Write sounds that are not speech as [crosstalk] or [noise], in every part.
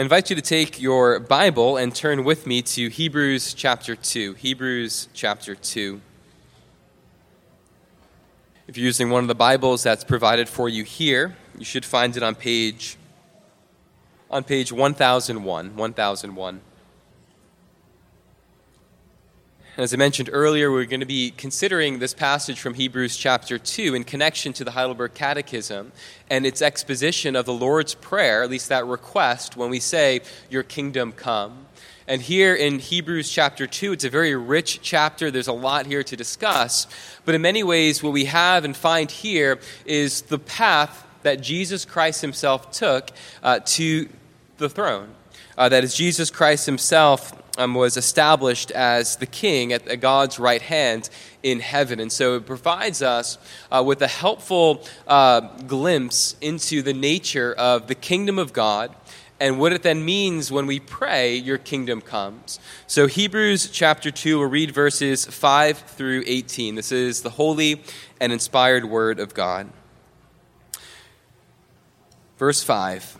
I invite you to take your Bible and turn with me to Hebrews chapter 2. Hebrews chapter 2. If you're using one of the Bibles that's provided for you here, you should find it on page on page 1001, 1001. As I mentioned earlier, we're going to be considering this passage from Hebrews chapter 2 in connection to the Heidelberg Catechism and its exposition of the Lord's Prayer, at least that request, when we say, Your kingdom come. And here in Hebrews chapter 2, it's a very rich chapter. There's a lot here to discuss. But in many ways, what we have and find here is the path that Jesus Christ himself took uh, to the throne. Uh, that is, Jesus Christ himself um, was established as the king at God's right hand in heaven. And so it provides us uh, with a helpful uh, glimpse into the nature of the kingdom of God and what it then means when we pray, Your kingdom comes. So, Hebrews chapter 2, we'll read verses 5 through 18. This is the holy and inspired word of God. Verse 5.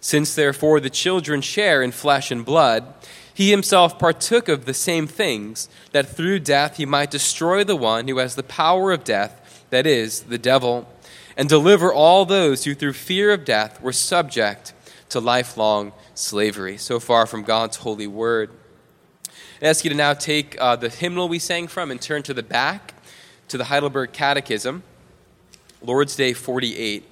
Since therefore the children share in flesh and blood, he himself partook of the same things, that through death he might destroy the one who has the power of death, that is, the devil, and deliver all those who through fear of death were subject to lifelong slavery. So far from God's holy word. I ask you to now take uh, the hymnal we sang from and turn to the back to the Heidelberg Catechism, Lord's Day 48.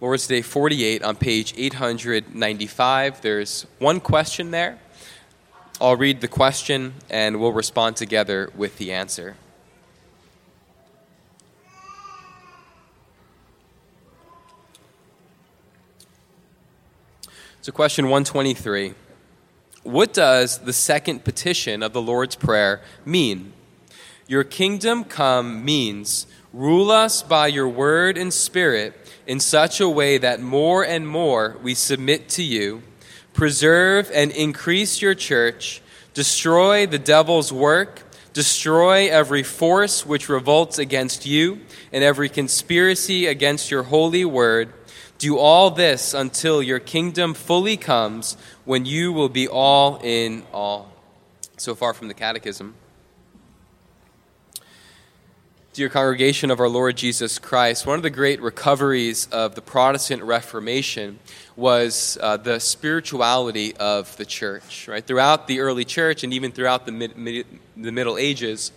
Lord's Day 48 on page 895. There's one question there. I'll read the question and we'll respond together with the answer. So, question 123 What does the second petition of the Lord's Prayer mean? Your kingdom come means rule us by your word and spirit in such a way that more and more we submit to you. Preserve and increase your church. Destroy the devil's work. Destroy every force which revolts against you and every conspiracy against your holy word. Do all this until your kingdom fully comes when you will be all in all. So far from the Catechism. Dear congregation of our Lord Jesus Christ, one of the great recoveries of the Protestant Reformation was uh, the spirituality of the church. Right throughout the early church and even throughout the mid, mid, the Middle Ages,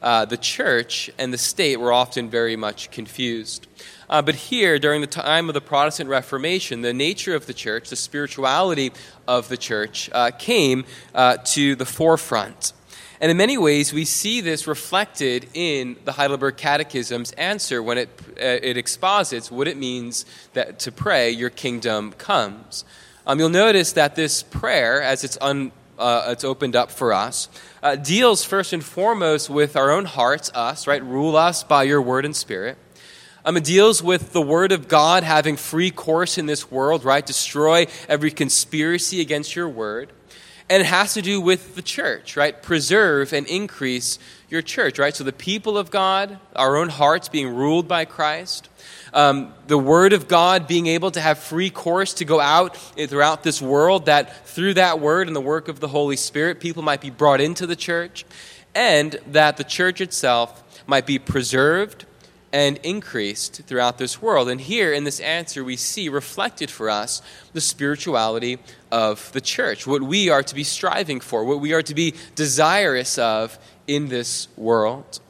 uh, the church and the state were often very much confused. Uh, but here, during the time of the Protestant Reformation, the nature of the church, the spirituality of the church, uh, came uh, to the forefront. And in many ways, we see this reflected in the Heidelberg Catechism's answer when it, uh, it exposits what it means that to pray, Your kingdom comes. Um, you'll notice that this prayer, as it's, un, uh, it's opened up for us, uh, deals first and foremost with our own hearts, us, right? Rule us by your word and spirit. Um, it deals with the Word of God having free course in this world, right? Destroy every conspiracy against your Word. And it has to do with the church, right? Preserve and increase your church, right? So the people of God, our own hearts being ruled by Christ, um, the Word of God being able to have free course to go out throughout this world, that through that Word and the work of the Holy Spirit, people might be brought into the church, and that the church itself might be preserved and increased throughout this world. And here in this answer, we see reflected for us the spirituality of the church, what we are to be striving for, what we are to be desirous of in this world.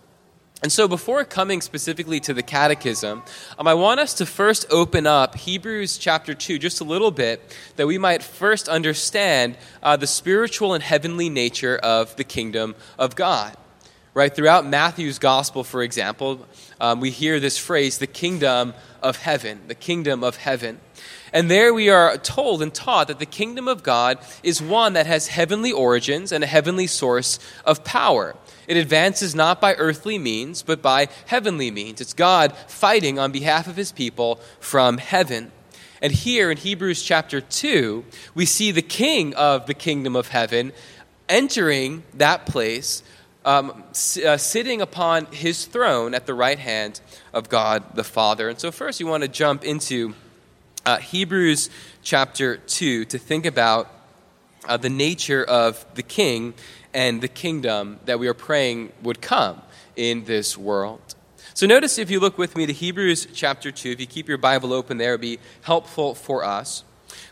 And so, before coming specifically to the catechism, um, I want us to first open up Hebrews chapter 2 just a little bit, that we might first understand uh, the spiritual and heavenly nature of the kingdom of God. Right? Throughout Matthew's gospel, for example, um, we hear this phrase, the kingdom of heaven, the kingdom of heaven. And there we are told and taught that the kingdom of God is one that has heavenly origins and a heavenly source of power. It advances not by earthly means, but by heavenly means. It's God fighting on behalf of his people from heaven. And here in Hebrews chapter 2, we see the king of the kingdom of heaven entering that place, um, uh, sitting upon his throne at the right hand of God the Father. And so, first, we want to jump into uh, Hebrews chapter 2 to think about uh, the nature of the king and the kingdom that we are praying would come in this world. So notice if you look with me to Hebrews chapter 2, if you keep your Bible open there, it would be helpful for us.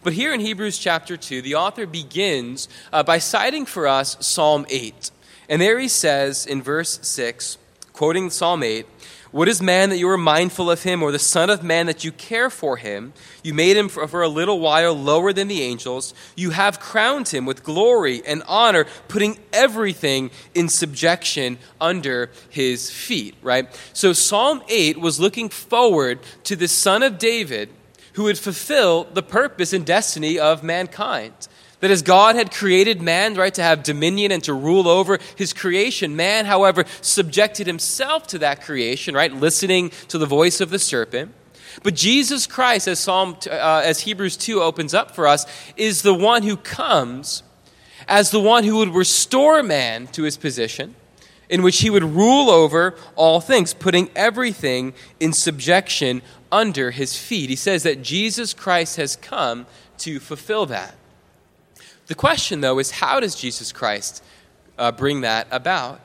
But here in Hebrews chapter 2, the author begins uh, by citing for us Psalm 8. And there he says in verse 6, quoting Psalm 8, what is man that you are mindful of him, or the Son of Man that you care for him? You made him for, a little while lower than the angels. You have crowned him with glory and honor, putting everything in subjection under his feet, right? So Psalm 8 was looking forward to the Son of David who would fulfill the purpose and destiny of mankind. That as God had created man, right, to have dominion and to rule over his creation, man, however, subjected himself to that creation, right, listening to the voice of the serpent. But Jesus Christ, as Psalm, uh, as Hebrews 2 opens up for us, is the one who comes as the one who would restore man to his position, in which he would rule over all things, putting everything in subjection under his feet. He says that Jesus Christ has come to fulfill that. The question, though, is how does Jesus Christ uh, bring that about?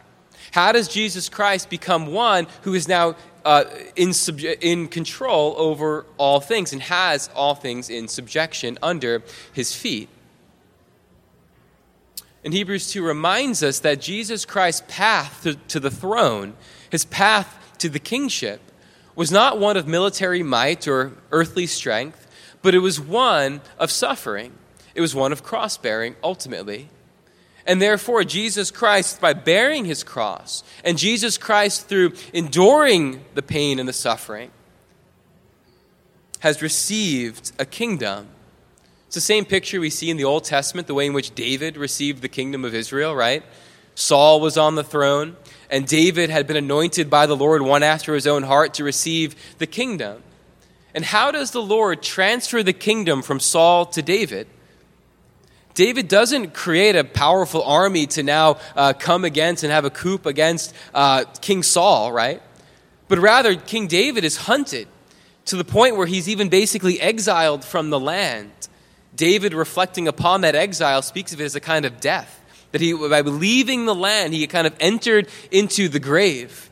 How does Jesus Christ become one who is now uh, in, in control over all things and has all things in subjection under his feet? And Hebrews 2 reminds us that Jesus Christ's path to, to the throne, his path to the kingship, was not one of military might or earthly strength, but it was one of suffering. It was one of cross bearing, ultimately. And therefore, Jesus Christ, by bearing his cross, and Jesus Christ, through enduring the pain and the suffering, has received a kingdom. It's the same picture we see in the Old Testament, the way in which David received the kingdom of Israel, right? Saul was on the throne, and David had been anointed by the Lord, one after his own heart, to receive the kingdom. And how does the Lord transfer the kingdom from Saul to David? David doesn't create a powerful army to now uh, come against and have a coup against uh, King Saul, right? But rather, King David is hunted to the point where he's even basically exiled from the land. David, reflecting upon that exile, speaks of it as a kind of death. That he, by leaving the land, he kind of entered into the grave.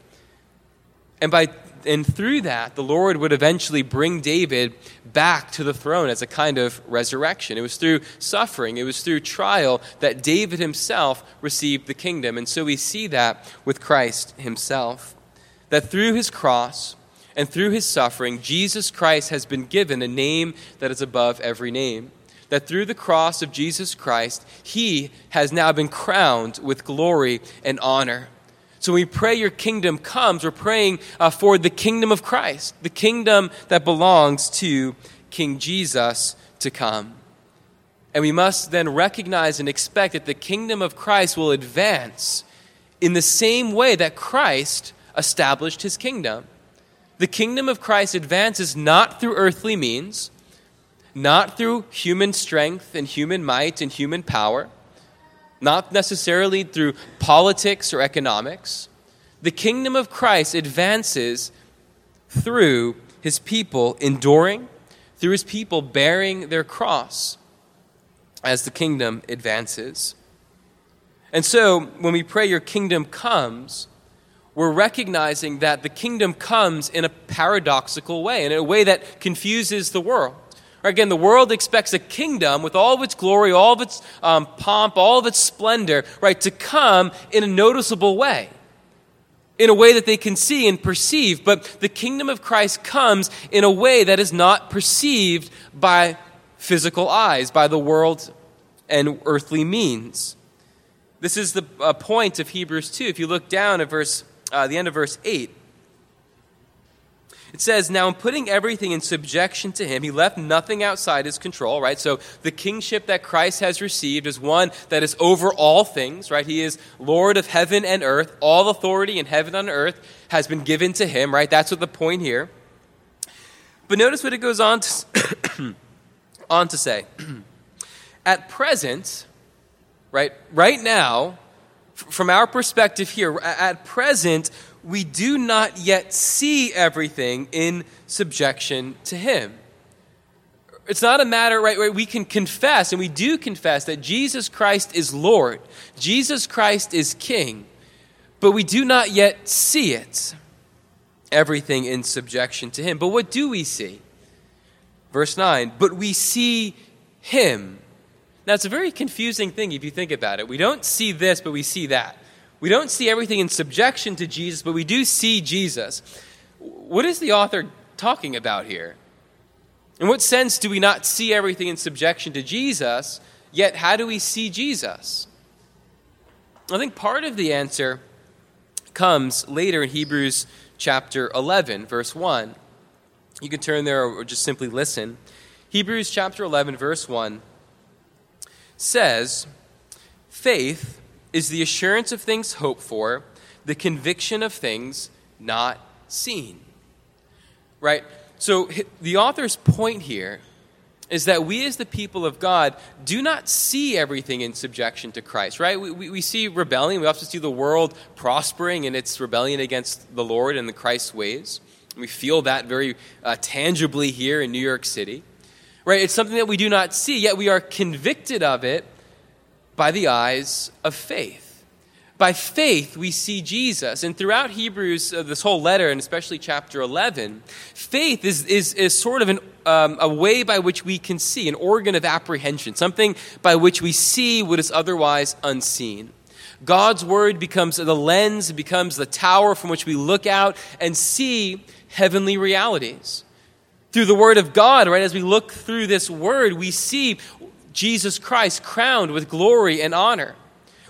And by and through that, the Lord would eventually bring David back to the throne as a kind of resurrection. It was through suffering, it was through trial that David himself received the kingdom. And so we see that with Christ himself. That through his cross and through his suffering, Jesus Christ has been given a name that is above every name that through the cross of Jesus Christ, he has now been crowned with glory and honor. So when we pray your kingdom comes, we're praying uh, for the kingdom of Christ, the kingdom that belongs to King Jesus to come. And we must then recognize and expect that the kingdom of Christ will advance in the same way that Christ established his kingdom. The kingdom of Christ advances not through earthly means, not through human strength and human might and human power, not necessarily through politics or economics. The kingdom of Christ advances through his people enduring, through his people bearing their cross as the kingdom advances. And so, when we pray, Your kingdom comes, we're recognizing that the kingdom comes in a paradoxical way, in a way that confuses the world. Again, the world expects a kingdom with all of its glory, all of its um, pomp, all of its splendor, right, to come in a noticeable way, in a way that they can see and perceive. But the kingdom of Christ comes in a way that is not perceived by physical eyes, by the world and earthly means. This is the uh, point of Hebrews 2. If you look down at verse, uh, the end of verse 8, it says, Now in putting everything in subjection to him, he left nothing outside his control, right? So the kingship that Christ has received is one that is over all things, right? He is Lord of heaven and earth. All authority in heaven and earth has been given to him, right? That's what the point here. But notice what it goes on to, [coughs] on to say. [clears throat] At present, right, right now, from our perspective here, at present, we do not yet see everything in subjection to Him. It's not a matter, right, where we can confess, and we do confess, that Jesus Christ is Lord, Jesus Christ is King, but we do not yet see it, everything in subjection to Him. But what do we see? Verse 9, but we see Him. Now, it's a very confusing thing if you think about it. We don't see this, but we see that. We don't see everything in subjection to Jesus, but we do see Jesus. What is the author talking about here? In what sense do we not see everything in subjection to Jesus, yet how do we see Jesus? I think part of the answer comes later in Hebrews chapter 11, verse 1. You can turn there or just simply listen. Hebrews chapter 11, verse 1 says, Faith is the assurance of things hoped for, the conviction of things not seen. Right? So the author's point here is that we as the people of God do not see everything in subjection to Christ, right? We, we, we, see rebellion. We also see the world prospering in its rebellion against the Lord and the Christ's ways. We feel that very uh, tangibly here in New York City, right? It's something that we do not see, yet we are convicted of it by the eyes of faith. By faith, we see Jesus. And throughout Hebrews, uh, this whole letter, and especially chapter 11, faith is, is, is sort of an, um, a way by which we can see, an organ of apprehension, something by which we see what is otherwise unseen. God's word becomes the lens, becomes the tower from which we look out and see heavenly realities. Through the word of God, right, as we look through this word, we see Jesus Christ crowned with glory and honor.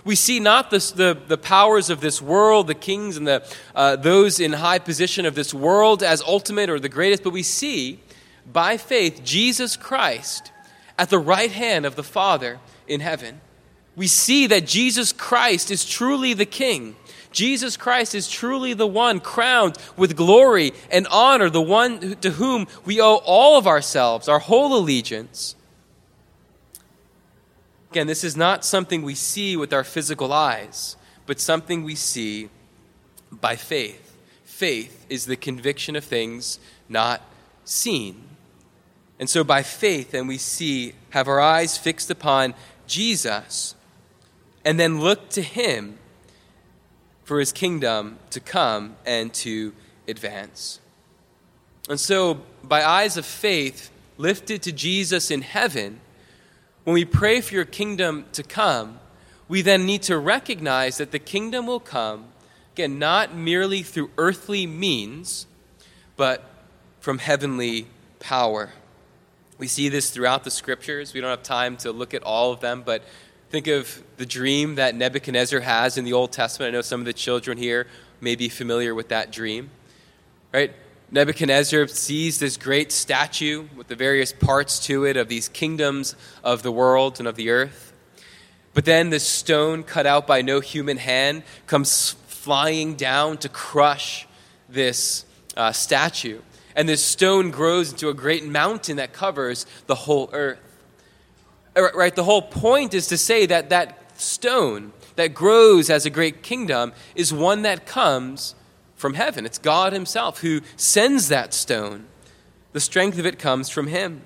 We see not the, the, powers of this world, the kings and the, uh, those in high position of this world as ultimate or the greatest, but we see by faith Jesus Christ at the right hand of the Father in heaven. We see that Jesus Christ is truly the King. Jesus Christ is truly the one crowned with glory and honor, the one to whom we owe all of ourselves, our whole allegiance. Again, this is not something we see with our physical eyes, but something we see by faith. Faith is the conviction of things not seen. And so by faith, then we see, have our eyes fixed upon Jesus, and then look to him for his kingdom to come and to advance. And so, by eyes of faith lifted to Jesus in heaven, when we pray for your kingdom to come, we then need to recognize that the kingdom will come, again, not merely through earthly means, but from heavenly power. We see this throughout the scriptures. We don't have time to look at all of them, but think of the dream that Nebuchadnezzar has in the Old Testament. I know some of the children here may be familiar with that dream. Right? Nebuchadnezzar sees this great statue with the various parts to it of these kingdoms of the world and of the earth. But then this stone cut out by no human hand comes flying down to crush this, uh, statue. And this stone grows into a great mountain that covers the whole earth. Uh, right? The whole point is to say that that stone that grows as a great kingdom is one that comes from heaven. It's God Himself who sends that stone. The strength of it comes from Him.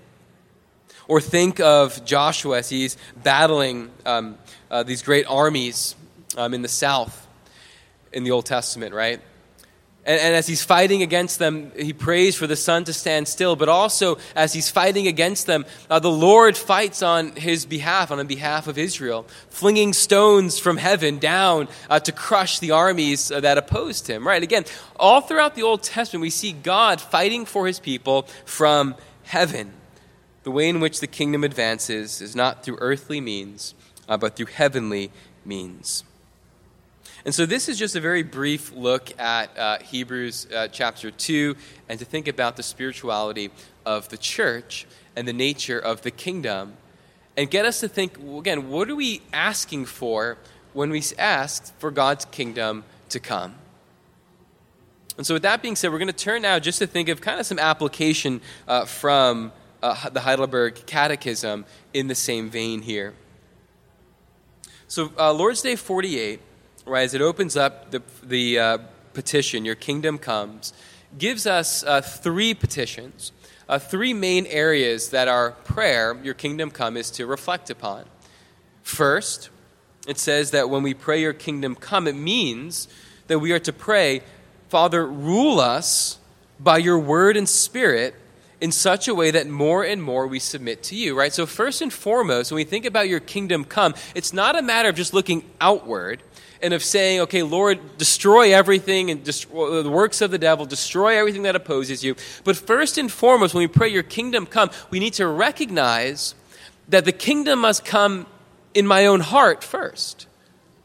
Or think of Joshua as he's battling um, uh, these great armies um, in the south in the Old Testament, right? And, and, as he's fighting against them, he prays for the sun to stand still. But also, as he's fighting against them, uh, the Lord fights on his behalf, on behalf of Israel, flinging stones from heaven down uh, to crush the armies uh, that opposed him. Right? Again, all throughout the Old Testament, we see God fighting for his people from heaven. The way in which the kingdom advances is not through earthly means, uh, but through heavenly means. And so, this is just a very brief look at uh, Hebrews uh, chapter 2 and to think about the spirituality of the church and the nature of the kingdom. And get us to think again, what are we asking for when we ask for God's kingdom to come? And so, with that being said, we're going to turn now just to think of kind of some application uh, from uh, the Heidelberg Catechism in the same vein here. So, uh, Lord's Day 48 right, as it opens up the, the uh, petition, Your kingdom comes, gives us uh, three petitions, uh, three main areas that our prayer, Your kingdom come, is to reflect upon. First, it says that when we pray, Your kingdom come, it means that we are to pray, Father, rule us by your word and spirit in such a way that more and more we submit to you, right? So, first and foremost, when we think about your kingdom come, it's not a matter of just looking outward and of saying, okay, Lord, destroy everything and destroy the works of the devil, destroy everything that opposes you. But first and foremost, when we pray, Your kingdom come, we need to recognize that the kingdom must come in my own heart first.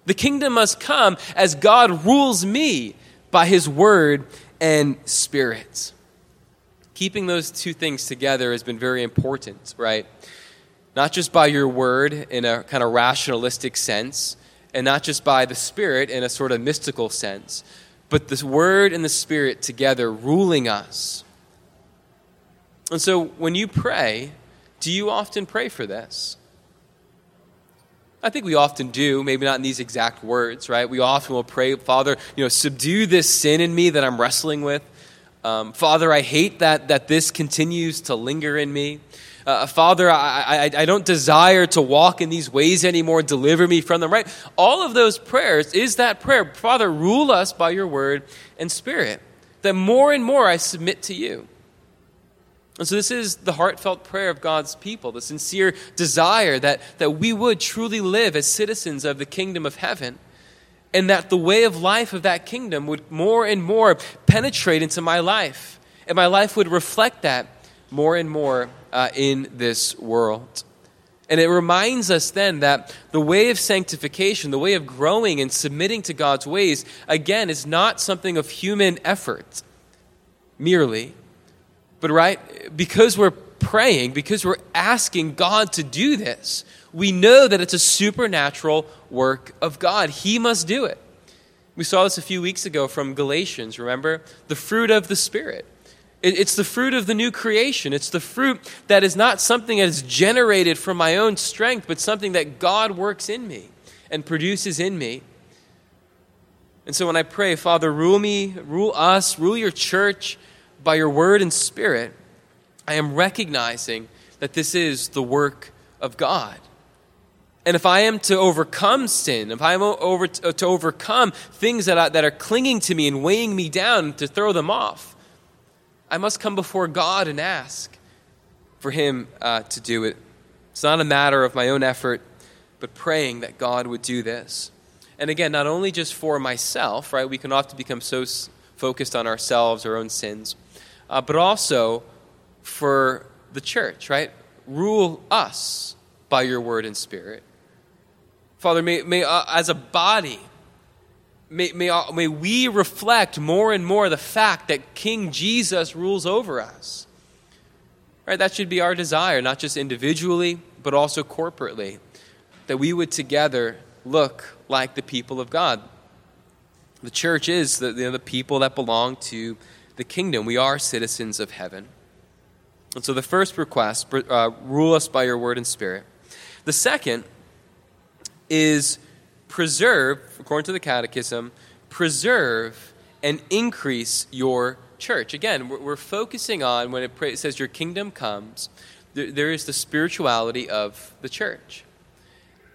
The kingdom must come as God rules me by His word and spirit. Keeping those two things together has been very important, right? Not just by your word in a kind of rationalistic sense, and not just by the Spirit in a sort of mystical sense, but the Word and the Spirit together ruling us. And so when you pray, do you often pray for this? I think we often do, maybe not in these exact words, right? We often will pray, Father, you know, subdue this sin in me that I'm wrestling with. Um, Father, I hate that, that this continues to linger in me. Uh, Father, I, I, I don't desire to walk in these ways anymore. Deliver me from them, right? All of those prayers is that prayer. Father, rule us by your word and spirit. That more and more I submit to you. And so, this is the heartfelt prayer of God's people, the sincere desire that, that we would truly live as citizens of the kingdom of heaven, and that the way of life of that kingdom would more and more penetrate into my life, and my life would reflect that more and more uh, in this world. And it reminds us then that the way of sanctification, the way of growing and submitting to God's ways, again, is not something of human effort merely, but right, because we're praying, because we're asking God to do this, we know that it's a supernatural work of God. He must do it. We saw this a few weeks ago from Galatians, remember? The fruit of the Spirit. It's the fruit of the new creation. It's the fruit that is not something that is generated from my own strength, but something that God works in me and produces in me. And so when I pray, Father, rule me, rule us, rule your church by your word and spirit, I am recognizing that this is the work of God. And if I am to overcome sin, if I am over, to overcome things that, I, that are clinging to me and weighing me down, to throw them off, I must come before God and ask for Him uh, to do it. It's not a matter of my own effort, but praying that God would do this. And again, not only just for myself, right? We can often become so focused on ourselves, our own sins, uh, but also for the church, right? Rule us by your word and spirit. Father, may, may uh, as a body, May, may, uh, may we reflect more and more the fact that King Jesus rules over us. Right, that should be our desire, not just individually, but also corporately. That we would together look like the people of God. The church is the, you know, the people that belong to the kingdom. We are citizens of heaven. And so the first request, uh, rule us by your word and spirit. The second is preserve, according to the catechism, preserve and increase your church. Again, we're, we're focusing on when it, it, says your kingdom comes, there, there is the spirituality of the church.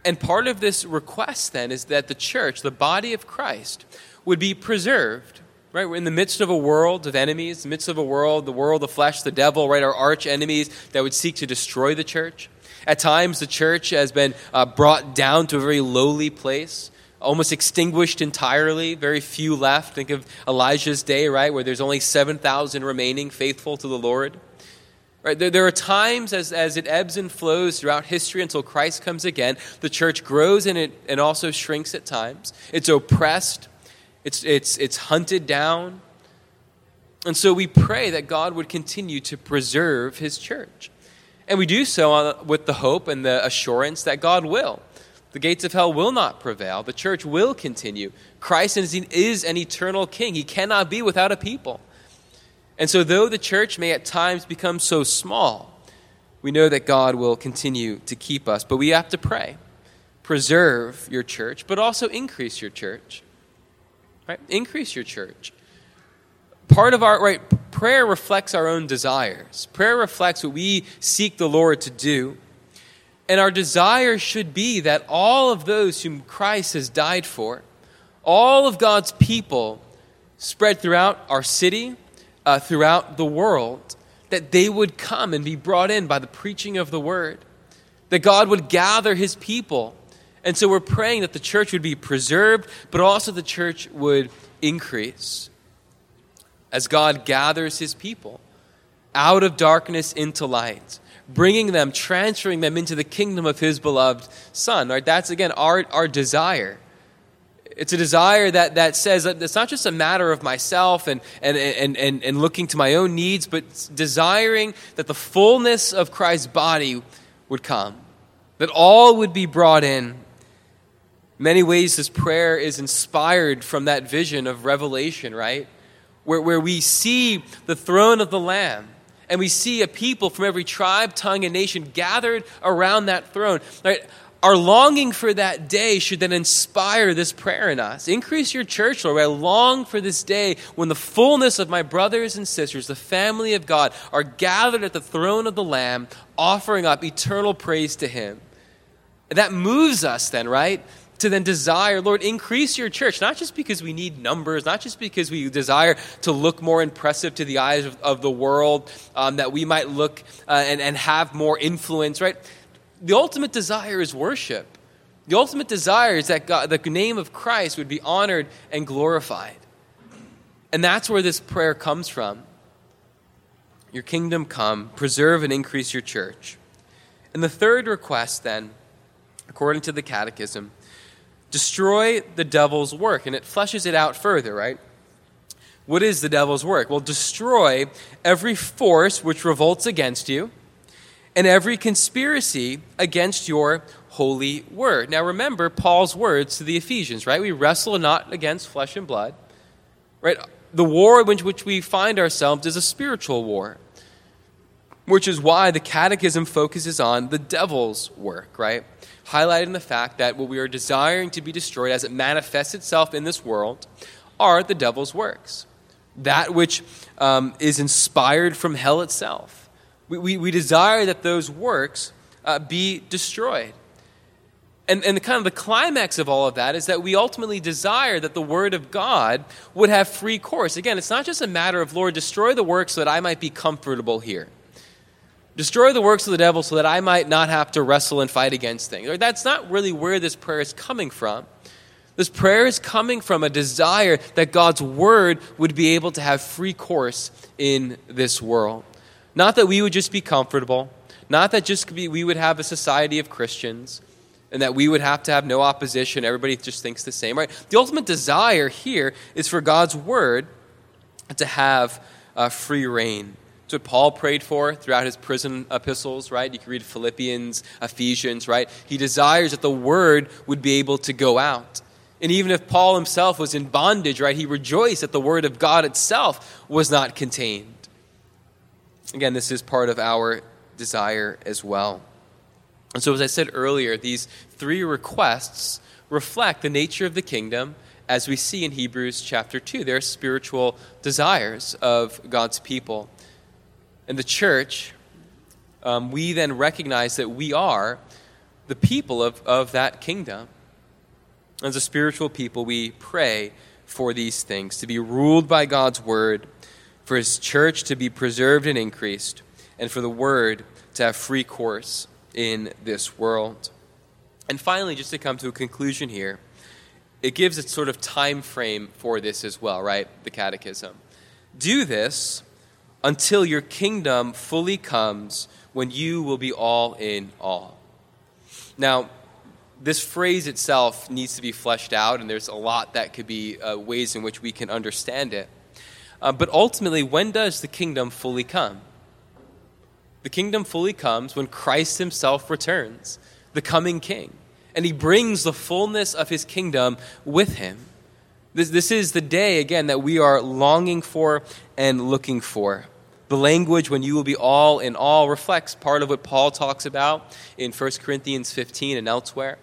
And part of this request then is that the church, the body of Christ, would be preserved. Right? We're in the midst of a world of enemies, midst of a world, the world, the flesh, the devil, right? Our arch enemies that would seek to destroy the church. At times, the church has been uh, brought down to a very lowly place, almost extinguished entirely, very few left. Think of Elijah's day, right, where there's only 7,000 remaining faithful to the Lord. Right, there, there are times as, as it ebbs and flows throughout history until Christ comes again. The church grows and it and also shrinks at times. It's oppressed, it's, it's, it's hunted down. And so we pray that God would continue to preserve his church. And we do so uh, with the hope and the assurance that God will. The gates of hell will not prevail. The church will continue. Christ is an eternal king. He cannot be without a people. And so, though the church may at times become so small, we know that God will continue to keep us. But we have to pray. Preserve your church, but also increase your church. Right? Increase your church. Part of our right prayer reflects our own desires. Prayer reflects what we seek the Lord to do. And our desire should be that all of those whom Christ has died for, all of God's people spread throughout our city, uh, throughout the world, that they would come and be brought in by the preaching of the word, that God would gather his people. And so we're praying that the church would be preserved, but also the church would increase as God gathers his people out of darkness into light, bringing them, transferring them into the kingdom of his beloved Son. Right? That's, again, our, our desire. It's a desire that, that says that it's not just a matter of myself and, and, and, and, and looking to my own needs, but desiring that the fullness of Christ's body would come, that all would be brought in. many ways, this prayer is inspired from that vision of Revelation, right? Where, where we see the throne of the Lamb and we see a people from every tribe, tongue, and nation gathered around that throne. Right? Our longing for that day should then inspire this prayer in us. Increase your church, Lord. I long for this day when the fullness of my brothers and sisters, the family of God, are gathered at the throne of the Lamb, offering up eternal praise to Him. That moves us then, right? To then desire, Lord, increase your church, not just because we need numbers, not just because we desire to look more impressive to the eyes of, of the world, um, that we might look uh, and, and have more influence, right? The ultimate desire is worship. The ultimate desire is that God, the name of Christ would be honored and glorified. And that's where this prayer comes from. Your kingdom come, preserve and increase your church. And the third request, then, according to the Catechism, destroy the devil's work. And it fleshes it out further, right? What is the devil's work? Well, destroy every force which revolts against you and every conspiracy against your holy word. Now, remember Paul's words to the Ephesians, right? We wrestle not against flesh and blood, right? The war in which we find ourselves is a spiritual war, which is why the catechism focuses on the devil's work, right? Highlighting the fact that what we are desiring to be destroyed as it manifests itself in this world are the devil's works. That which um, is inspired from hell itself. We, we, we desire that those works uh, be destroyed. And, and the kind of the climax of all of that is that we ultimately desire that the Word of God would have free course. Again, it's not just a matter of, Lord, destroy the works so that I might be comfortable here. Destroy the works of the devil so that I might not have to wrestle and fight against things. That's not really where this prayer is coming from. This prayer is coming from a desire that God's word would be able to have free course in this world. Not that we would just be comfortable, not that just we would have a society of Christians and that we would have to have no opposition, everybody just thinks the same, right? The ultimate desire here is for God's word to have uh, free reign it's what Paul prayed for throughout his prison epistles, right? You can read Philippians, Ephesians, right? He desires that the word would be able to go out And even if Paul himself was in bondage, right, he rejoiced that the word of God itself was not contained. Again, this is part of our desire as well. And so, as I said earlier, these three requests reflect the nature of the kingdom as we see in Hebrews chapter 2. They're spiritual desires of God's people. And the church, um, we then recognize that we are the people of, of that kingdom. As a spiritual people, we pray for these things to be ruled by God's word, for his church to be preserved and increased, and for the word to have free course in this world. And finally, just to come to a conclusion here, it gives a sort of time frame for this as well, right? The catechism. Do this until your kingdom fully comes when you will be all in all. Now, this phrase itself needs to be fleshed out, and there's a lot that could be uh, ways in which we can understand it. Uh, but ultimately, when does the kingdom fully come? The kingdom fully comes when Christ himself returns, the coming king, and he brings the fullness of his kingdom with him. This, this is the day, again, that we are longing for and looking for. The language, when you will be all in all, reflects part of what Paul talks about in 1 Corinthians 15 and elsewhere.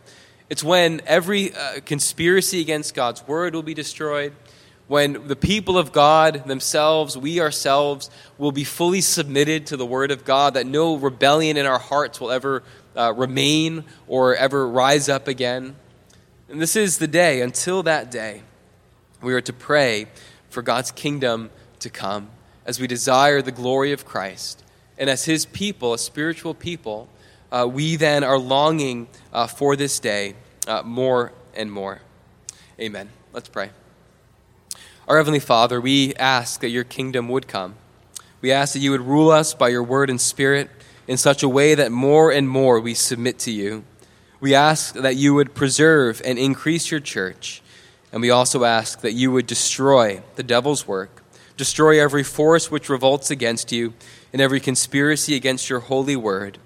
It's when every uh, conspiracy against God's word will be destroyed, when the people of God themselves, we ourselves, will be fully submitted to the word of God, that no rebellion in our hearts will ever uh, remain or ever rise up again. And this is the day. Until that day, we are to pray for God's kingdom to come as we desire the glory of Christ. And as his people, a spiritual people, uh, we then are longing uh, for this day uh, more and more. Amen. Let's pray. Our Heavenly Father, we ask that your kingdom would come. We ask that you would rule us by your word and spirit in such a way that more and more we submit to you. We ask that you would preserve and increase your church. And we also ask that you would destroy the devil's work Destroy every force which revolts against you and every conspiracy against your holy word.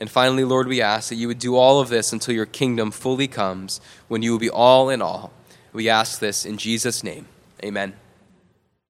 And finally, Lord, we ask that you would do all of this until your kingdom fully comes, when you will be all in all. We ask this in Jesus' name. Amen.